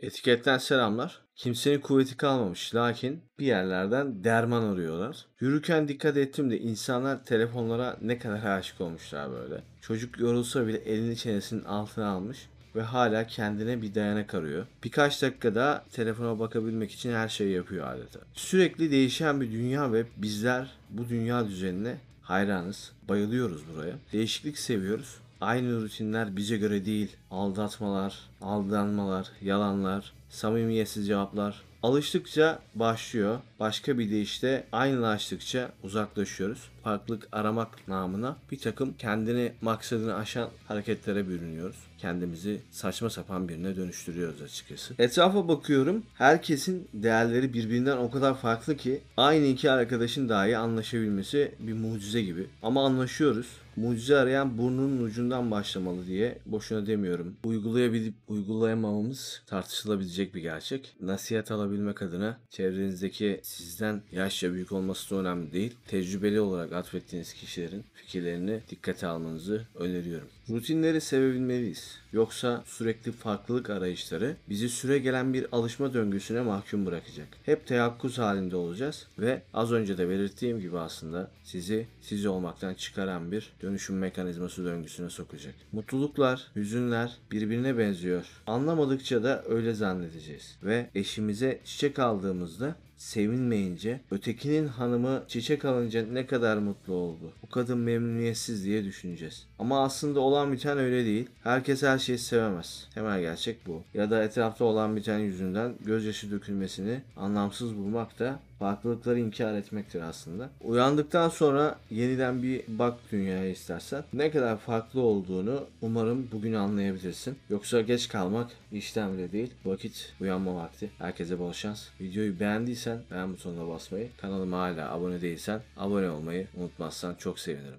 Etiketten selamlar. Kimsenin kuvveti kalmamış lakin bir yerlerden derman arıyorlar. Yürürken dikkat ettim de insanlar telefonlara ne kadar aşık olmuşlar böyle. Çocuk yorulsa bile elini çenesinin altına almış ve hala kendine bir dayanak arıyor. Birkaç dakikada telefona bakabilmek için her şeyi yapıyor adeta. Sürekli değişen bir dünya ve bizler bu dünya düzenine hayranız. Bayılıyoruz buraya. Değişiklik seviyoruz. Aynı rutinler bize göre değil. Aldatmalar, aldanmalar, yalanlar, samimiyetsiz cevaplar. Alıştıkça başlıyor. Başka bir deyişle aynılaştıkça uzaklaşıyoruz. Farklılık aramak namına bir takım kendini maksadını aşan hareketlere bürünüyoruz. Kendimizi saçma sapan birine dönüştürüyoruz açıkçası. Etrafa bakıyorum. Herkesin değerleri birbirinden o kadar farklı ki aynı iki arkadaşın dahi anlaşabilmesi bir mucize gibi. Ama anlaşıyoruz. Mucize arayan burnunun ucundan başlamalı diye boşuna demiyorum. Uygulayabilip uygulayamamamız tartışılabilecek bir gerçek. Nasihat alabilmek adına çevrenizdeki sizden yaşça büyük olması da önemli değil. Tecrübeli olarak atfettiğiniz kişilerin fikirlerini dikkate almanızı öneriyorum. Rutinleri sevebilmeliyiz. Yoksa sürekli farklılık arayışları bizi süre gelen bir alışma döngüsüne mahkum bırakacak. Hep teyakkuz halinde olacağız ve az önce de belirttiğim gibi aslında sizi siz olmaktan çıkaran bir dönüşüm mekanizması döngüsüne sokacak. Mutluluklar, hüzünler birbirine benziyor. Anlamadıkça da öyle zannedeceğiz. Ve eşimize çiçek aldığımızda sevinmeyince ötekinin hanımı çiçek alınca ne kadar mutlu oldu. Bu kadın memnuniyetsiz diye düşüneceğiz. Ama aslında olan biten öyle değil. Herkes her şeyi sevemez. Temel gerçek bu. Ya da etrafta olan biten yüzünden gözyaşı dökülmesini anlamsız bulmak da farklılıkları inkar etmektir aslında. Uyandıktan sonra yeniden bir bak dünyaya istersen. Ne kadar farklı olduğunu umarım bugün anlayabilirsin. Yoksa geç kalmak işten bile değil. Vakit uyanma vakti. Herkese bol şans. Videoyu beğendiysen beğen butonuna basmayı, kanalıma hala abone değilsen abone olmayı unutmazsan çok sevinirim.